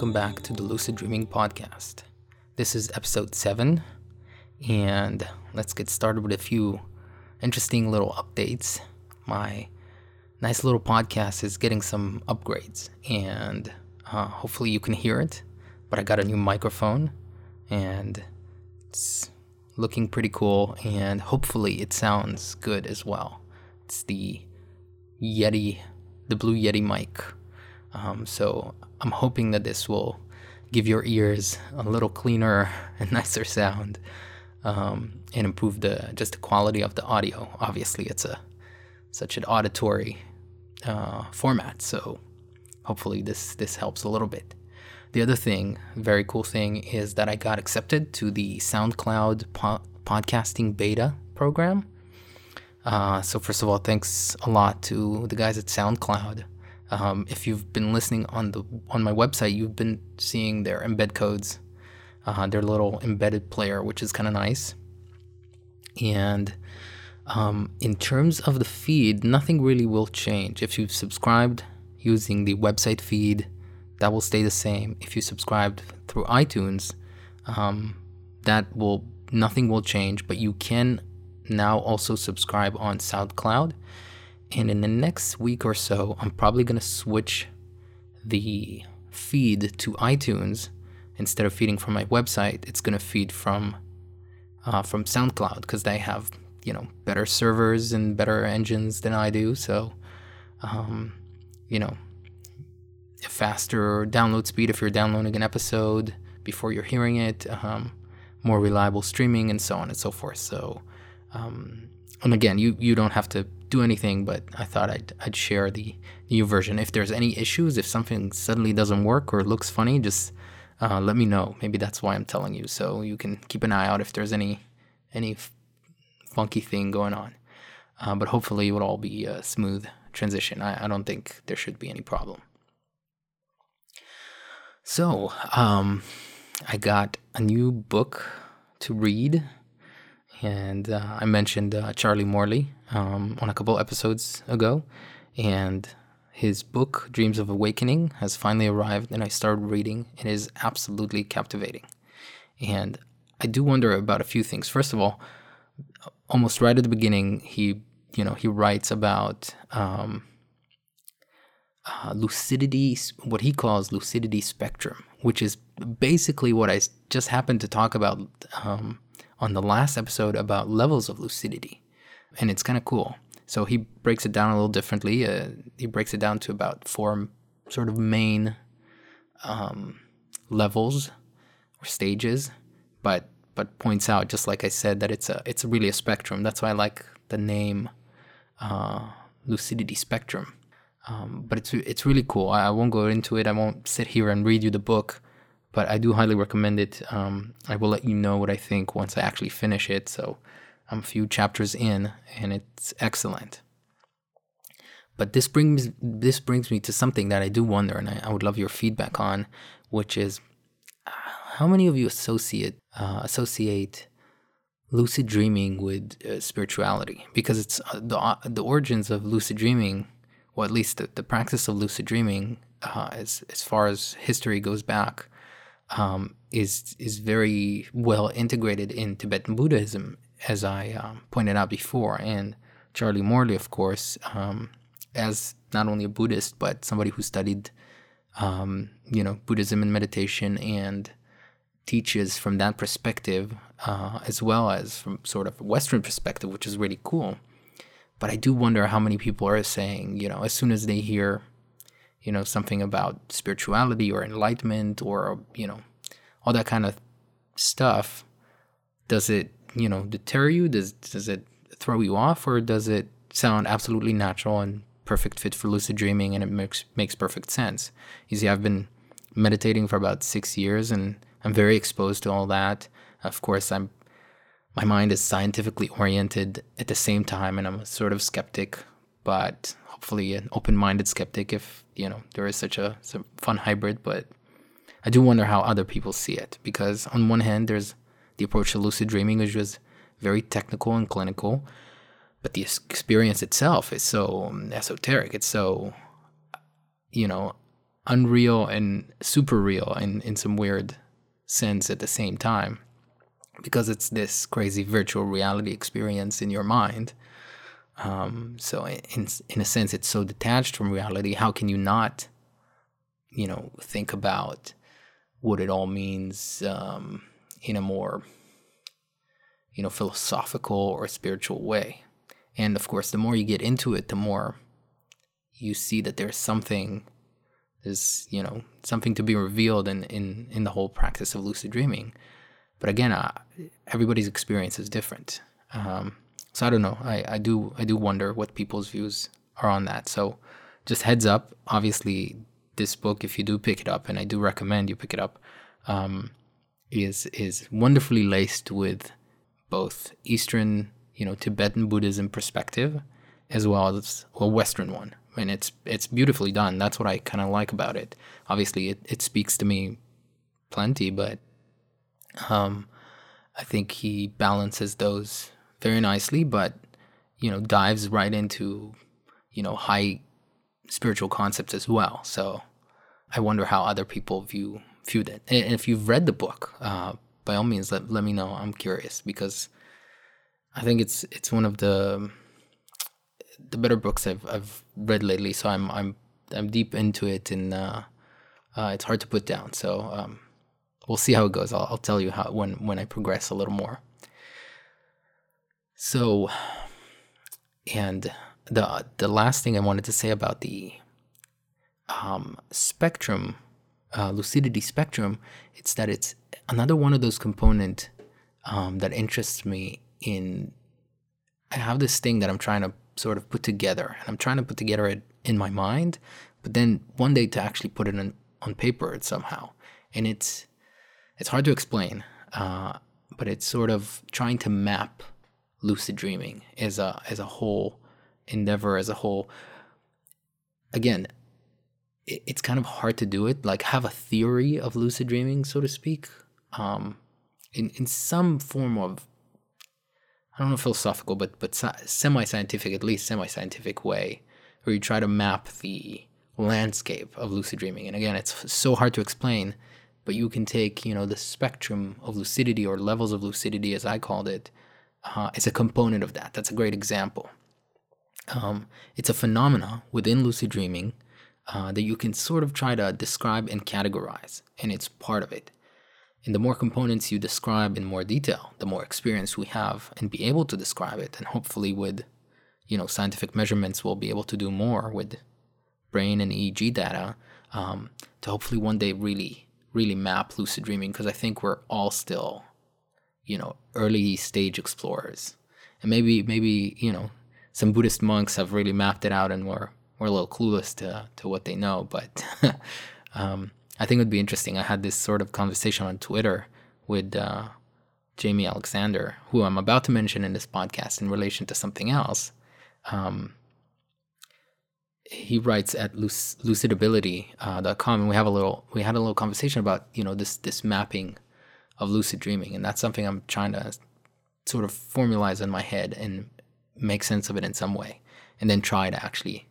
welcome back to the Lucid Dreaming Podcast. This is episode 7, and let's get started with a few interesting little updates. My nice little podcast is getting some upgrades, and uh, hopefully you can hear it. But I got a new microphone, and it's looking pretty cool, and hopefully it sounds good as well. It's the Yeti, the Blue Yeti mic. Um, so I'm hoping that this will give your ears a little cleaner and nicer sound, um, and improve the just the quality of the audio. Obviously, it's a such an auditory uh, format, so hopefully this this helps a little bit. The other thing, very cool thing, is that I got accepted to the SoundCloud po- podcasting beta program. Uh, so first of all, thanks a lot to the guys at SoundCloud. Um, if you've been listening on the on my website, you've been seeing their embed codes, uh, their little embedded player, which is kind of nice. And um, in terms of the feed, nothing really will change. If you've subscribed using the website feed, that will stay the same. If you subscribed through iTunes, um, that will nothing will change. But you can now also subscribe on SoundCloud. And in the next week or so, I'm probably going to switch the feed to iTunes. Instead of feeding from my website, it's going to feed from uh, from SoundCloud because they have you know better servers and better engines than I do. So, um, you know, faster download speed if you're downloading an episode before you're hearing it, um, more reliable streaming, and so on and so forth. So, um, and again, you you don't have to do anything, but I thought I'd I'd share the new version. If there's any issues, if something suddenly doesn't work or looks funny, just uh, let me know. Maybe that's why I'm telling you, so you can keep an eye out if there's any any f- funky thing going on. Uh, but hopefully, it will all be a smooth transition. I, I don't think there should be any problem. So, um, I got a new book to read and uh, I mentioned uh, Charlie Morley um, on a couple episodes ago, and his book Dreams of Awakening has finally arrived, and I started reading. It is absolutely captivating, and I do wonder about a few things. First of all, almost right at the beginning, he you know he writes about um, uh, lucidity, what he calls lucidity spectrum, which is basically what I just happened to talk about. Um, on the last episode about levels of lucidity. And it's kind of cool. So he breaks it down a little differently. Uh, he breaks it down to about four sort of main um, levels or stages, but but points out, just like I said, that it's a it's really a spectrum. That's why I like the name uh, lucidity spectrum. Um, but it's it's really cool. I, I won't go into it. I won't sit here and read you the book but I do highly recommend it. Um, I will let you know what I think once I actually finish it. So I'm a few chapters in, and it's excellent. But this brings this brings me to something that I do wonder, and I, I would love your feedback on, which is uh, how many of you associate uh, associate lucid dreaming with uh, spirituality? Because it's uh, the uh, the origins of lucid dreaming, or at least the, the practice of lucid dreaming, as as far as history goes back, um, is is very well integrated in Tibetan Buddhism, as I um, pointed out before. And Charlie Morley, of course, um, as not only a Buddhist but somebody who studied, um, you know, Buddhism and meditation and teaches from that perspective, uh, as well as from sort of a Western perspective, which is really cool. But I do wonder how many people are saying, you know, as soon as they hear you know, something about spirituality or enlightenment or, you know, all that kind of stuff, does it you know deter you? Does does it throw you off, or does it sound absolutely natural and perfect fit for lucid dreaming, and it makes makes perfect sense? You see, I've been meditating for about six years, and I'm very exposed to all that. Of course, I'm my mind is scientifically oriented at the same time, and I'm a sort of skeptic, but hopefully an open-minded skeptic. If you know there is such a, fun hybrid, but I do wonder how other people see it because on one hand, there's the approach to lucid dreaming, which was very technical and clinical, but the experience itself is so um, esoteric. It's so, you know, unreal and super real in, in some weird sense at the same time because it's this crazy virtual reality experience in your mind. Um, so in in a sense, it's so detached from reality. How can you not, you know, think about what it all means um, in a more, you know, philosophical or spiritual way? And of course, the more you get into it, the more you see that there's something, there's you know something to be revealed in in in the whole practice of lucid dreaming. But again, uh, everybody's experience is different. Um, so I don't know. I, I do I do wonder what people's views are on that. So just heads up. Obviously, this book, if you do pick it up, and I do recommend you pick it up, um, is is wonderfully laced with both Eastern, you know, Tibetan Buddhism perspective, as well as a Western one. And it's it's beautifully done. That's what I kind of like about it. Obviously, it, it speaks to me plenty, but um, I think he balances those very nicely, but you know dives right into you know high spiritual concepts as well. So I wonder how other people view viewed it. And if you've read the book, uh, by all means, let let me know. I'm curious because I think it's it's one of the the better books I've I've read lately. So I'm I'm I'm deep into it, and uh, uh, it's hard to put down. So um, we'll see how it goes. I'll, I'll tell you how when when I progress a little more. So, and the the last thing I wanted to say about the um, spectrum, uh, lucidity spectrum, it's that it's another one of those component um, that interests me. In I have this thing that I'm trying to sort of put together, and I'm trying to put together it in my mind, but then one day to actually put it in, on paper somehow, and it's it's hard to explain, uh, but it's sort of trying to map lucid dreaming as a as a whole endeavor as a whole. Again, it, it's kind of hard to do it. Like have a theory of lucid dreaming, so to speak, um, in in some form of I don't know philosophical, but but semi scientific, at least semi scientific way, where you try to map the landscape of lucid dreaming. And again, it's so hard to explain but you can take you know the spectrum of lucidity or levels of lucidity as i called it uh, as a component of that. That's a great example. Um, it's a phenomena within lucid dreaming uh, that you can sort of try to describe and categorize and it's part of it. And the more components you describe in more detail the more experience we have and be able to describe it and hopefully with you know scientific measurements we'll be able to do more with brain and eeg data um, to hopefully one day really really map lucid dreaming because I think we're all still, you know, early stage explorers. And maybe maybe, you know, some Buddhist monks have really mapped it out and we're we're a little clueless to to what they know. But um, I think it would be interesting. I had this sort of conversation on Twitter with uh, Jamie Alexander, who I'm about to mention in this podcast in relation to something else. Um, he writes at lucidability.com, uh, and we have a little we had a little conversation about you know this this mapping of lucid dreaming, and that's something I'm trying to sort of formalize in my head and make sense of it in some way, and then try to actually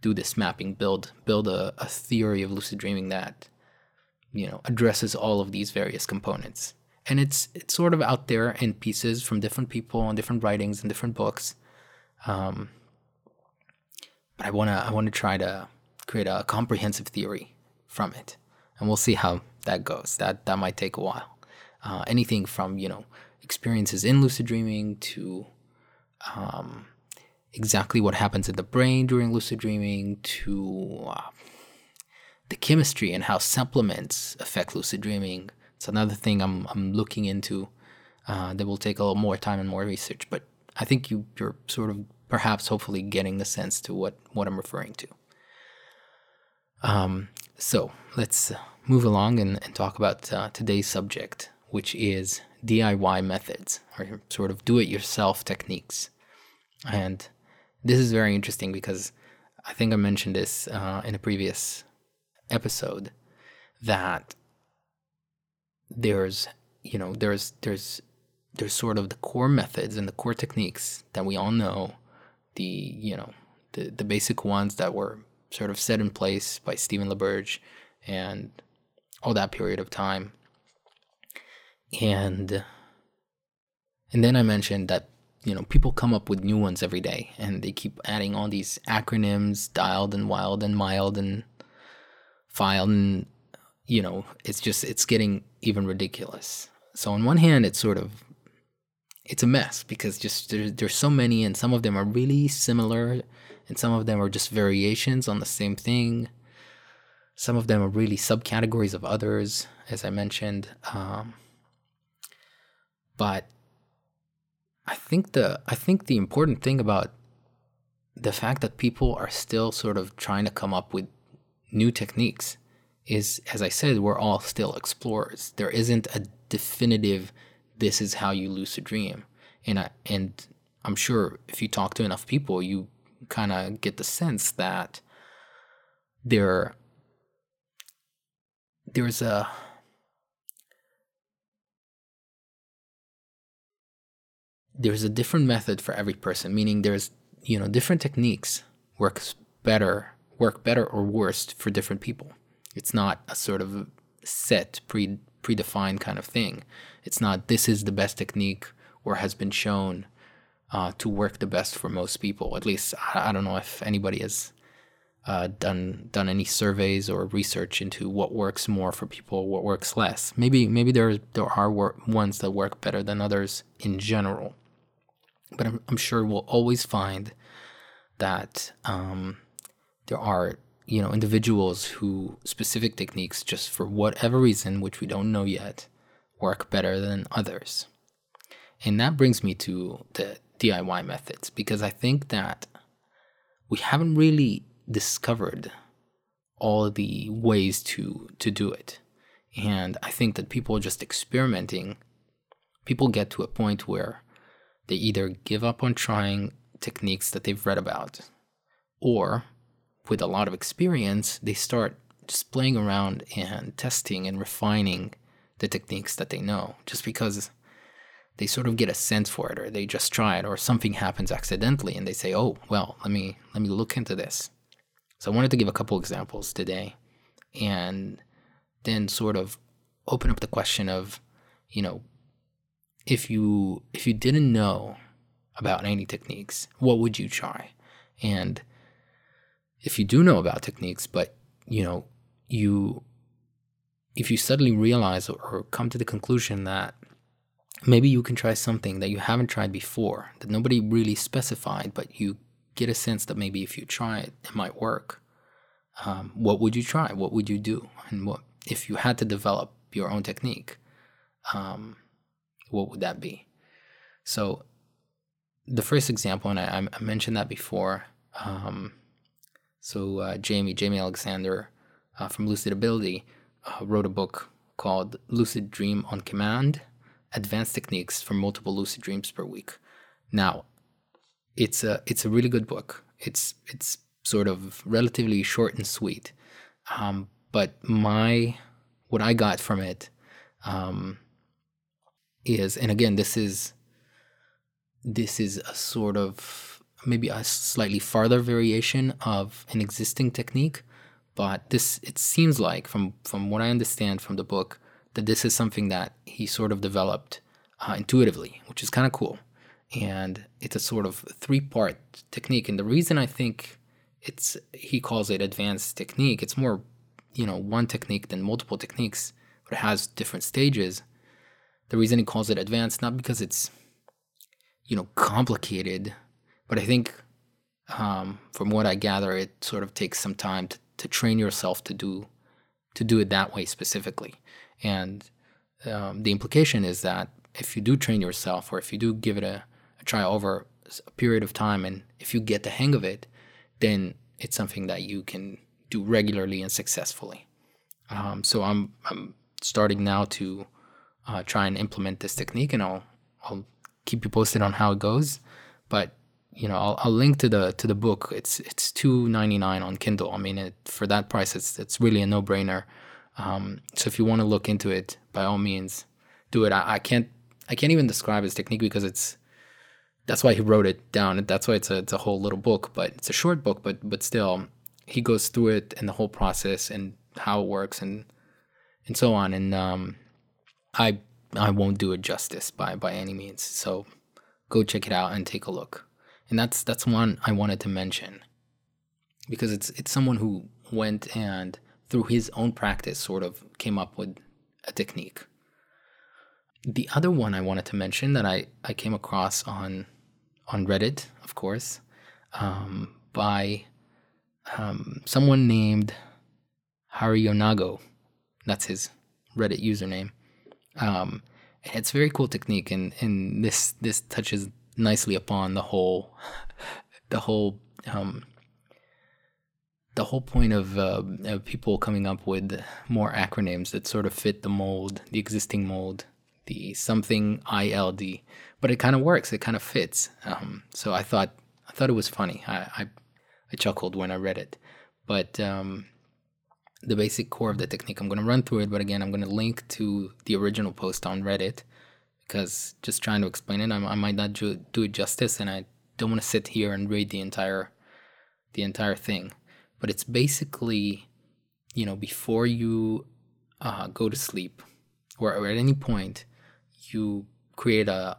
do this mapping, build build a, a theory of lucid dreaming that you know addresses all of these various components. And it's it's sort of out there in pieces from different people and different writings and different books. Um, but I wanna I wanna try to create a comprehensive theory from it, and we'll see how that goes. That that might take a while. Uh, anything from you know experiences in lucid dreaming to um, exactly what happens in the brain during lucid dreaming to uh, the chemistry and how supplements affect lucid dreaming. It's another thing I'm I'm looking into uh, that will take a little more time and more research. But I think you, you're sort of perhaps hopefully getting the sense to what, what I'm referring to. Um, so let's move along and, and talk about uh, today's subject, which is DIY methods or sort of do it yourself techniques. And this is very interesting because I think I mentioned this uh, in a previous episode that there's you know there's there's there's sort of the core methods and the core techniques that we all know the you know the the basic ones that were sort of set in place by Stephen LaBerge and all that period of time and and then I mentioned that you know people come up with new ones every day and they keep adding all these acronyms DILD and wild and mild and FILD and you know it's just it's getting even ridiculous. So on one hand it's sort of it's a mess because just there, there's so many and some of them are really similar and some of them are just variations on the same thing. Some of them are really subcategories of others as i mentioned um, but I think the I think the important thing about the fact that people are still sort of trying to come up with new techniques is as I said we're all still explorers. There isn't a definitive this is how you lucid dream. And I and I'm sure if you talk to enough people you kind of get the sense that there there's a there's a different method for every person, meaning there's you know different techniques works better work better or worse for different people. It's not a sort of set pre predefined kind of thing. It's not this is the best technique or has been shown uh, to work the best for most people. At least I, I don't know if anybody has uh, done done any surveys or research into what works more for people, what works less. Maybe maybe there there are wor- ones that work better than others in general but I'm, I'm sure we'll always find that um, there are you know individuals who specific techniques just for whatever reason which we don't know yet work better than others. And that brings me to the diy methods because i think that we haven't really discovered all the ways to to do it. And i think that people just experimenting. People get to a point where they either give up on trying techniques that they've read about, or with a lot of experience, they start just playing around and testing and refining the techniques that they know just because they sort of get a sense for it or they just try it or something happens accidentally and they say oh well let me let me look into this. So i wanted to give a couple examples today and then sort of open up the question of you know if you if you didn't know about any techniques, what would you try? And if you do know about techniques, but you know, you if you suddenly realize or come to the conclusion that maybe you can try something that you haven't tried before, that nobody really specified, but you get a sense that maybe if you try it, it might work. Um, what would you try? What would you do? And what if you had to develop your own technique? Um, what would that be? So, the first example, and I, I mentioned that before. Um, so, uh, Jamie, Jamie Alexander uh, from Lucid Ability, uh, wrote a book called Lucid Dream on Command Advanced Techniques for Multiple Lucid Dreams Per Week. Now, it's a it's a really good book. It's it's sort of relatively short and sweet, um, but my what I got from it um, is and again this is this is a sort of maybe a slightly farther variation of an existing technique but this it seems like from from what i understand from the book that this is something that he sort of developed uh, intuitively which is kind of cool. And it's a sort of three part technique and the reason i think it's he calls it advanced technique it's more you know one technique than multiple techniques but it has different stages the reason he calls it advanced, not because it's, you know, complicated, but I think um, from what I gather, it sort of takes some time to, to train yourself to do to do it that way specifically. And um, the implication is that if you do train yourself or if you do give it a, a try over a period of time and if you get the hang of it, then it's something that you can do regularly and successfully. Um, so I'm I'm starting now to uh, try and implement this technique, and I'll I'll keep you posted on how it goes. But you know, I'll, I'll link to the to the book. It's it's two ninety nine on Kindle. I mean, it, for that price, it's it's really a no brainer. Um, so if you want to look into it, by all means, do it. I, I can't I can't even describe his technique because it's that's why he wrote it down. That's why it's a it's a whole little book, but it's a short book, but but still, he goes through it and the whole process and how it works and and so on. And um, I I won't do it justice by by any means. So go check it out and take a look and that's that's one I wanted to mention because it's it's someone who went and through his own practice sort of came up with a technique. The other one I wanted to mention that I, I came across on on Reddit, of course, um, by um, someone named Harionago. That's his Reddit username. Um, it's a very cool technique, and, and this this touches nicely upon the whole the whole um, the whole point of, uh, of people coming up with more acronyms that sort of fit the mold, the existing mold, the something ILD, but it kind of works. It kind of fits. Um, so I thought I thought it was funny. I I, I chuckled when I read it, but um, the basic core of the technique. I'm going to run through it, but again, I'm going to link to the original post on Reddit because just trying to explain it, I, I might not do, do it justice, and I don't want to sit here and read the entire the entire thing. But it's basically, you know, before you uh, go to sleep, or, or at any point, you create a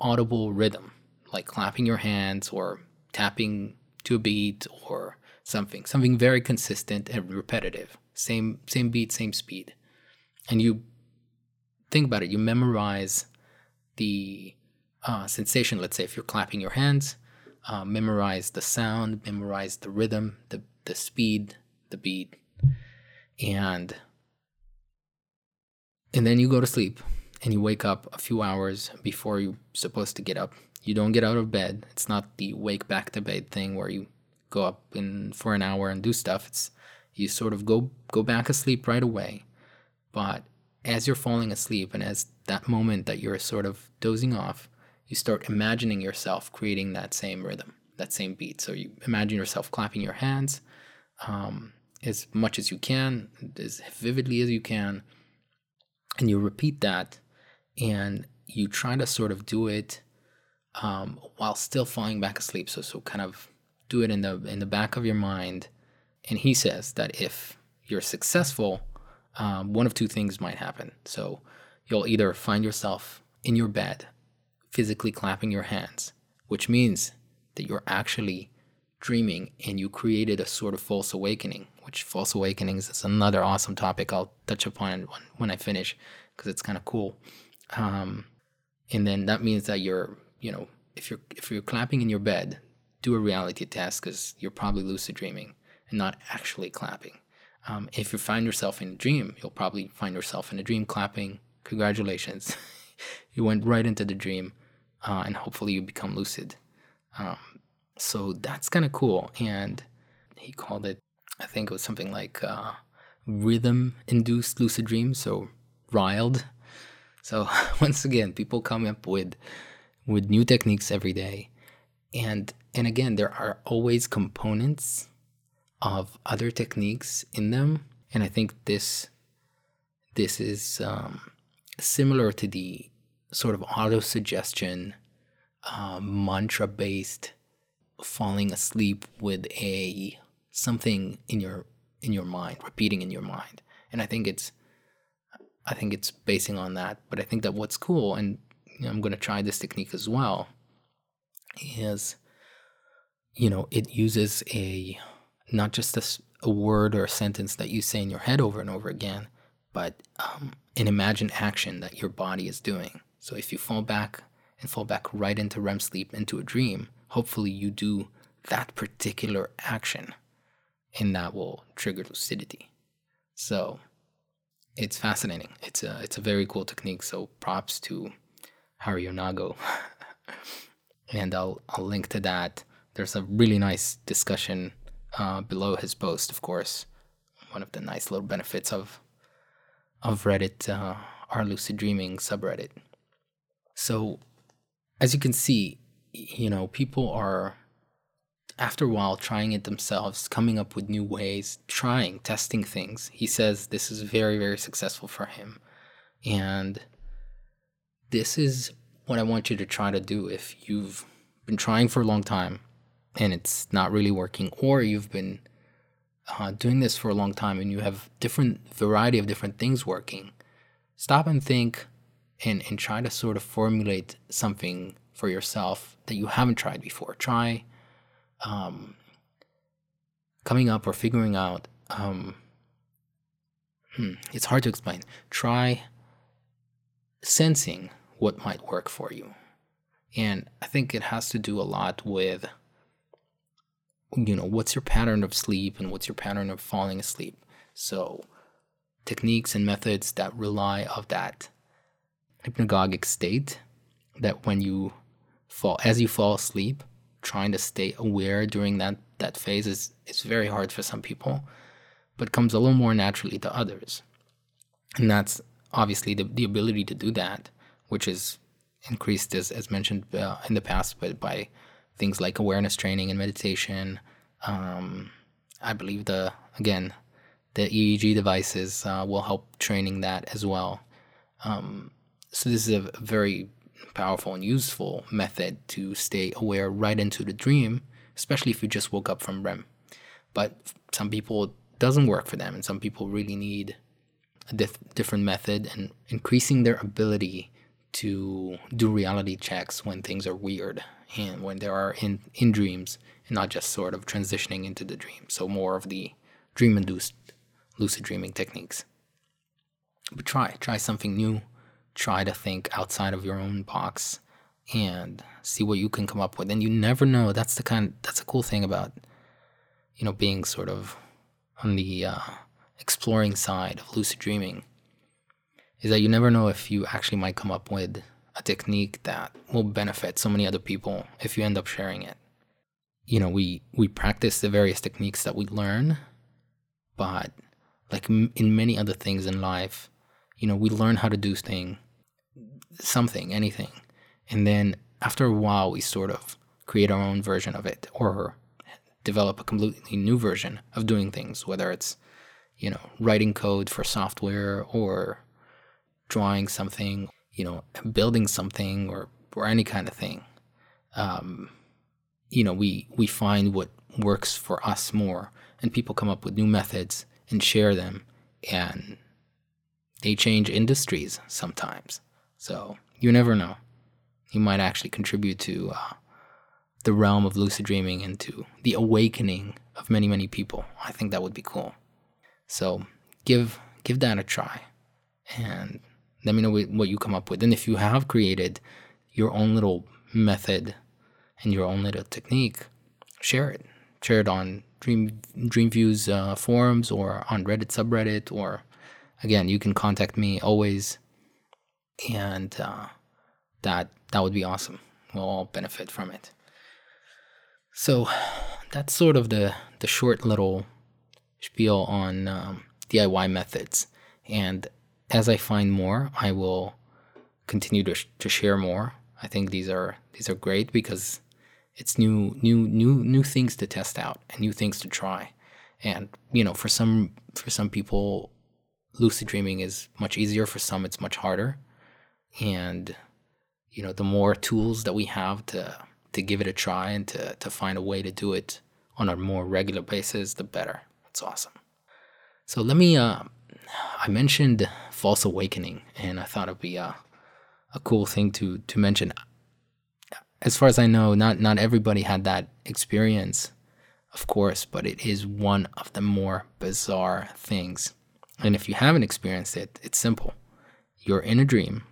audible rhythm, like clapping your hands or tapping to a beat or something, something very consistent and repetitive. Same same beat, same speed. And you think about it, you memorize the uh, sensation. Let's say if you're clapping your hands, uh, memorize the sound, memorize the rhythm, the the speed, the beat, and and then you go to sleep and you wake up a few hours before you're supposed to get up. You don't get out of bed. It's not the wake back to bed thing where you go up in for an hour and do stuff. It's you sort of go go back asleep right away. But as you're falling asleep and as that moment that you're sort of dozing off, you start imagining yourself creating that same rhythm, that same beat. So you imagine yourself clapping your hands um, as much as you can, as vividly as you can, and you repeat that, and you try to sort of do it um, while still falling back asleep. So so kind of do it in the in the back of your mind. And he says that if you're successful, um, one of two things might happen. So you'll either find yourself in your bed, physically clapping your hands, which means that you're actually dreaming and you created a sort of false awakening, which false awakenings is another awesome topic I'll touch upon when, when I finish because it's kind of cool. Um, and then that means that you're, you know, if you're if you're clapping in your bed, do a reality test because you're probably lucid dreaming and not actually clapping. Um, if you find yourself in a dream, you'll probably find yourself in a dream clapping. Congratulations. you went right into the dream, uh, and hopefully you become lucid. Um, so that's kind of cool. And he called it, I think it was something like uh, rhythm induced lucid dreams. So RILD. So once again, people come up with with new techniques every day. And and again, there are always components of other techniques in them. And I think this this is um, similar to the sort of auto suggestion uh, mantra based falling asleep with a something in your in your mind repeating in your mind and i think it's i think it's basing on that but i think that what's cool and i'm going to try this technique as well is you know it uses a not just a, a word or a sentence that you say in your head over and over again, but um, an imagined action that your body is doing. So if you fall back and fall back right into REM sleep, into a dream, hopefully you do that particular action and that will trigger lucidity. So it's fascinating. It's a it's a very cool technique. So props to Hari Onago. and I'll, I'll link to that. There's a really nice discussion uh, below his post, of course. One of the nice little benefits of of Reddit, uh, our lucid dreaming subreddit. So, as you can see, you know, people are after a while trying it themselves, coming up with new ways, trying, testing things. He says this is very, very successful for him. And this is what I want you to try to do if you've been trying for a long time and it's not really working, or you've been uh, doing this for a long time and you have different variety of different things working. Stop and think and, and try to sort of formulate something for yourself that you haven't tried before. Try um, coming up or figuring out. Um, hmm, it's hard to explain. Try sensing what might work for you. And I think it has to do a lot with, you know, what's your pattern of sleep and what's your pattern of falling asleep. So, techniques and methods that rely of that hypnagogic state that when you fall, as you fall asleep, trying to stay aware during that that phase is is very hard for some people, but comes a little more naturally to others. And that's obviously the, the ability to do that, which is increased as, as mentioned uh, in the past but by things like awareness training and meditation. Um, I believe the again the EEG devices uh, will help training that as well. Um, so this is a very powerful and useful method to stay aware right into the dream, especially if you just woke up from REM. But some people doesn't work for them, and some people really need a dif- different method and increasing their ability to do reality checks when things are weird and when there are in in dreams and not just sort of transitioning into the dream. So more of the dream induced lucid dreaming techniques. But try try something new try to think outside of your own box and see what you can come up with. And you never know. That's the kind. That's a cool thing about you know being sort of on the uh, exploring side of lucid dreaming is that you never know if you actually might come up with a technique that will benefit so many other people if you end up sharing it. You know, we we practice the various techniques that we learn, but like m- in many other things in life, you know, we learn how to do thing, something, anything, and then after a while, we sort of create our own version of it or develop a completely new version of doing things, whether it's, you know, writing code for software or drawing something, you know, building something or, or any kind of thing. Um, you know, we, we find what works for us more and people come up with new methods and share them and they change industries sometimes. So you never know. You might actually contribute to uh, the realm of lucid dreaming and to the awakening of many, many people. I think that would be cool. So give give that a try, and let me know what you come up with. And if you have created your own little method and your own little technique, share it. Share it on Dream Dreamviews uh, forums or on Reddit subreddit or again, you can contact me always, and uh, that that would be awesome. We'll all benefit from it. So that's sort of the the short little spiel on um, DIY methods, and as I find more, I will continue to sh- to share more. I think these are these are great because it's new new new new things to test out and new things to try. And you know, for some for some people lucid dreaming is much easier for some it's much harder and you know the more tools that we have to to give it a try and to to find a way to do it on a more regular basis the better it's awesome so let me uh i mentioned false awakening and i thought it'd be a, a cool thing to to mention as far as i know not not everybody had that experience of course but it is one of the more bizarre things and if you haven't experienced it, it's simple. You're in a dream,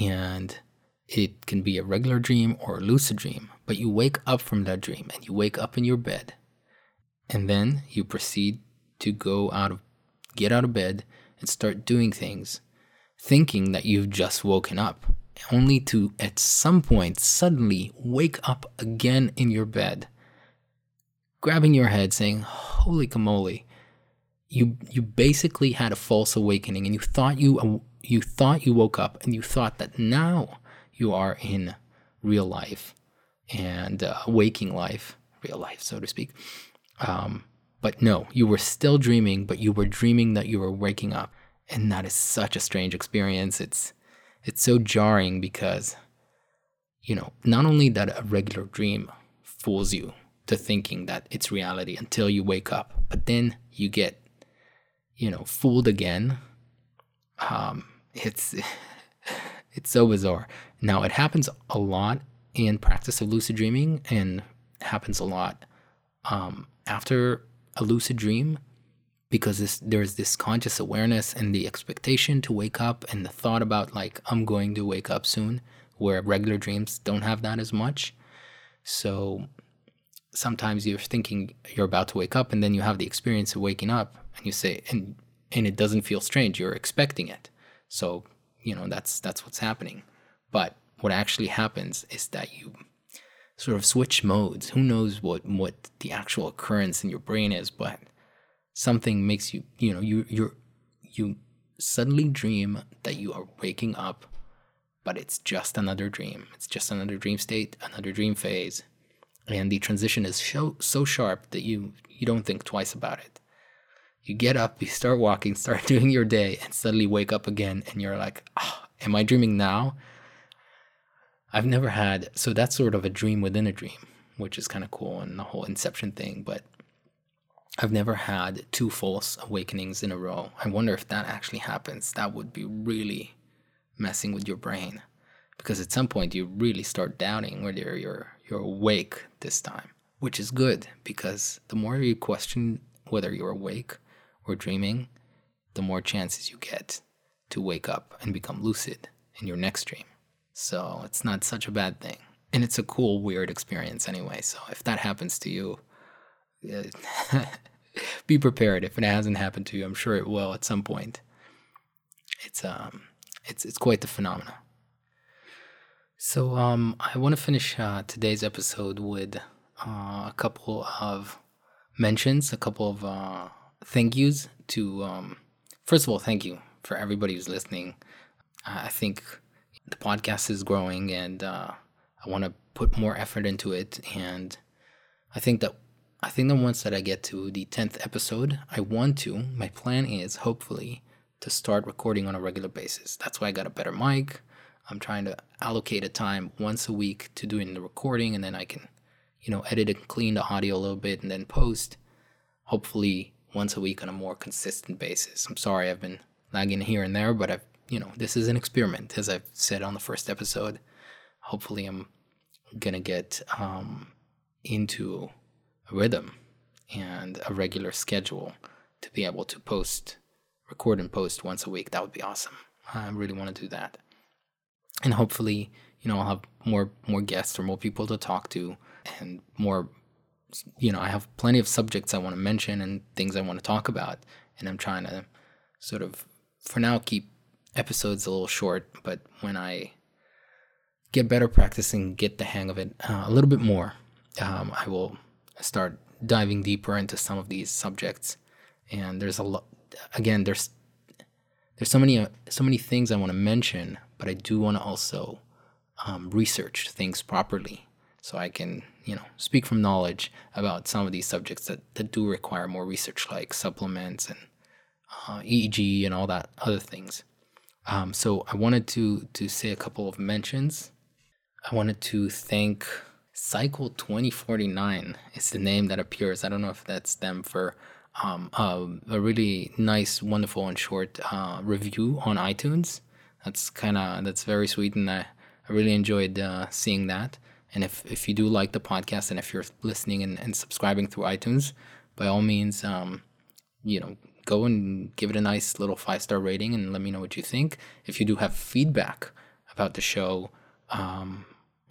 and it can be a regular dream or a lucid dream, but you wake up from that dream and you wake up in your bed. And then you proceed to go out of get out of bed and start doing things thinking that you've just woken up only to at some point suddenly wake up again in your bed, grabbing your head, saying, "Holy camole!" You you basically had a false awakening, and you thought you you thought you woke up, and you thought that now you are in real life and uh, waking life, real life, so to speak. Um, but no, you were still dreaming, but you were dreaming that you were waking up, and that is such a strange experience. It's it's so jarring because, you know, not only that a regular dream fools you to thinking that it's reality until you wake up, but then you get, you know, fooled again. Um, it's it's so bizarre. Now it happens a lot in practice of lucid dreaming and happens a lot um, after a lucid dream? Because this, there's this conscious awareness and the expectation to wake up and the thought about like i'm going to wake up soon where regular dreams don't have that as much. So sometimes you're thinking you're about to wake up and then you have the experience of waking up and you say and and it doesn't feel strange you're expecting it. So you know that's that's what's happening. But what actually happens is that you sort of switch modes. Who knows what what the actual occurrence in your brain is but something makes you you know you you you suddenly dream that you are waking up but it's just another dream. It's just another dream state another dream phase and the transition is so, so sharp that you you don't think twice about it. You get up you start walking start doing your day and suddenly wake up again and you're like oh, am i dreaming now i've never had so that's sort of a dream within a dream which is kind of cool and the whole inception thing but I've never had two false awakenings in a row. I wonder if that actually happens. That would be really messing with your brain because at some point you really start doubting whether you're you're awake this time, which is good because the more you question whether you're awake or dreaming, the more chances you get to wake up and become lucid in your next dream. So it's not such a bad thing. And it's a cool, weird experience anyway. So if that happens to you, be prepared if it hasn't happened to you. I'm sure it will at some point. It's um, it's it's quite the phenomenon. So um, I want to finish uh, today's episode with uh, a couple of mentions, a couple of uh, thank yous to. Um, first of all, thank you for everybody who's listening. I think the podcast is growing, and uh, I want to put more effort into it. And I think that I think that once that I get to the 10th episode, I want to, my plan is hopefully to start recording on a regular basis. That's why I got a better mic. I'm trying to allocate a time once a week to doing the recording and then I can, you know, edit and clean the audio a little bit and then post hopefully once a week on a more consistent basis. I'm sorry I've been lagging here and there, but I've, you know, this is an experiment as I've said on the first episode. Hopefully I'm to get um into a rhythm and a regular schedule to be able to post, record and post once a week. That would be awesome. I really want to do that. And hopefully, you know, I'll have more more guests or more people to talk to and more you know, I have plenty of subjects I want to mention and things I want to talk about and I'm trying to sort of for now keep episodes a little short, but when I get better practicing, get the hang of it uh, a little bit more, um, I will start diving deeper into some of these subjects. And there's a lot. Again, there's there's so many uh, so many things I want to mention, but I do want to also um, research things properly so I can you know speak from knowledge about some of these subjects that, that do require more research, like supplements and uh, EEG and all that other things. Um, so I wanted to to say a couple of mentions. I wanted to thank Cycle 2049 is the name that appears. I don't know if that's them for um, a really nice, wonderful, and short uh, review on iTunes. That's kind of that's very sweet, and I, I really enjoyed uh, seeing that. And if, if you do like the podcast, and if you're listening and, and subscribing through iTunes, by all means, um, you know, go and give it a nice little five star rating, and let me know what you think. If you do have feedback about the show, um,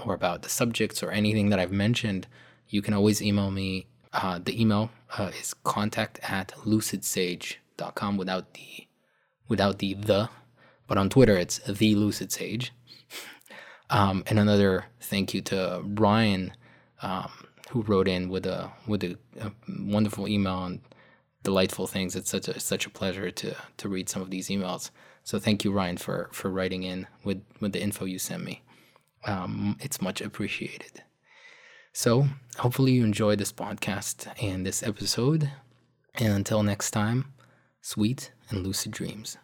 or about the subjects or anything that I've mentioned, you can always email me. Uh, the email uh, is contact at lucidsage.com without the without the the, but on Twitter it's the lucid sage. Um, and another thank you to Ryan, um, who wrote in with a with a, a wonderful email and delightful things. It's such a such a pleasure to to read some of these emails. So thank you, Ryan, for for writing in with with the info you sent me. Um, it's much appreciated. So hopefully you enjoyed this podcast and this episode. And until next time, sweet and lucid dreams.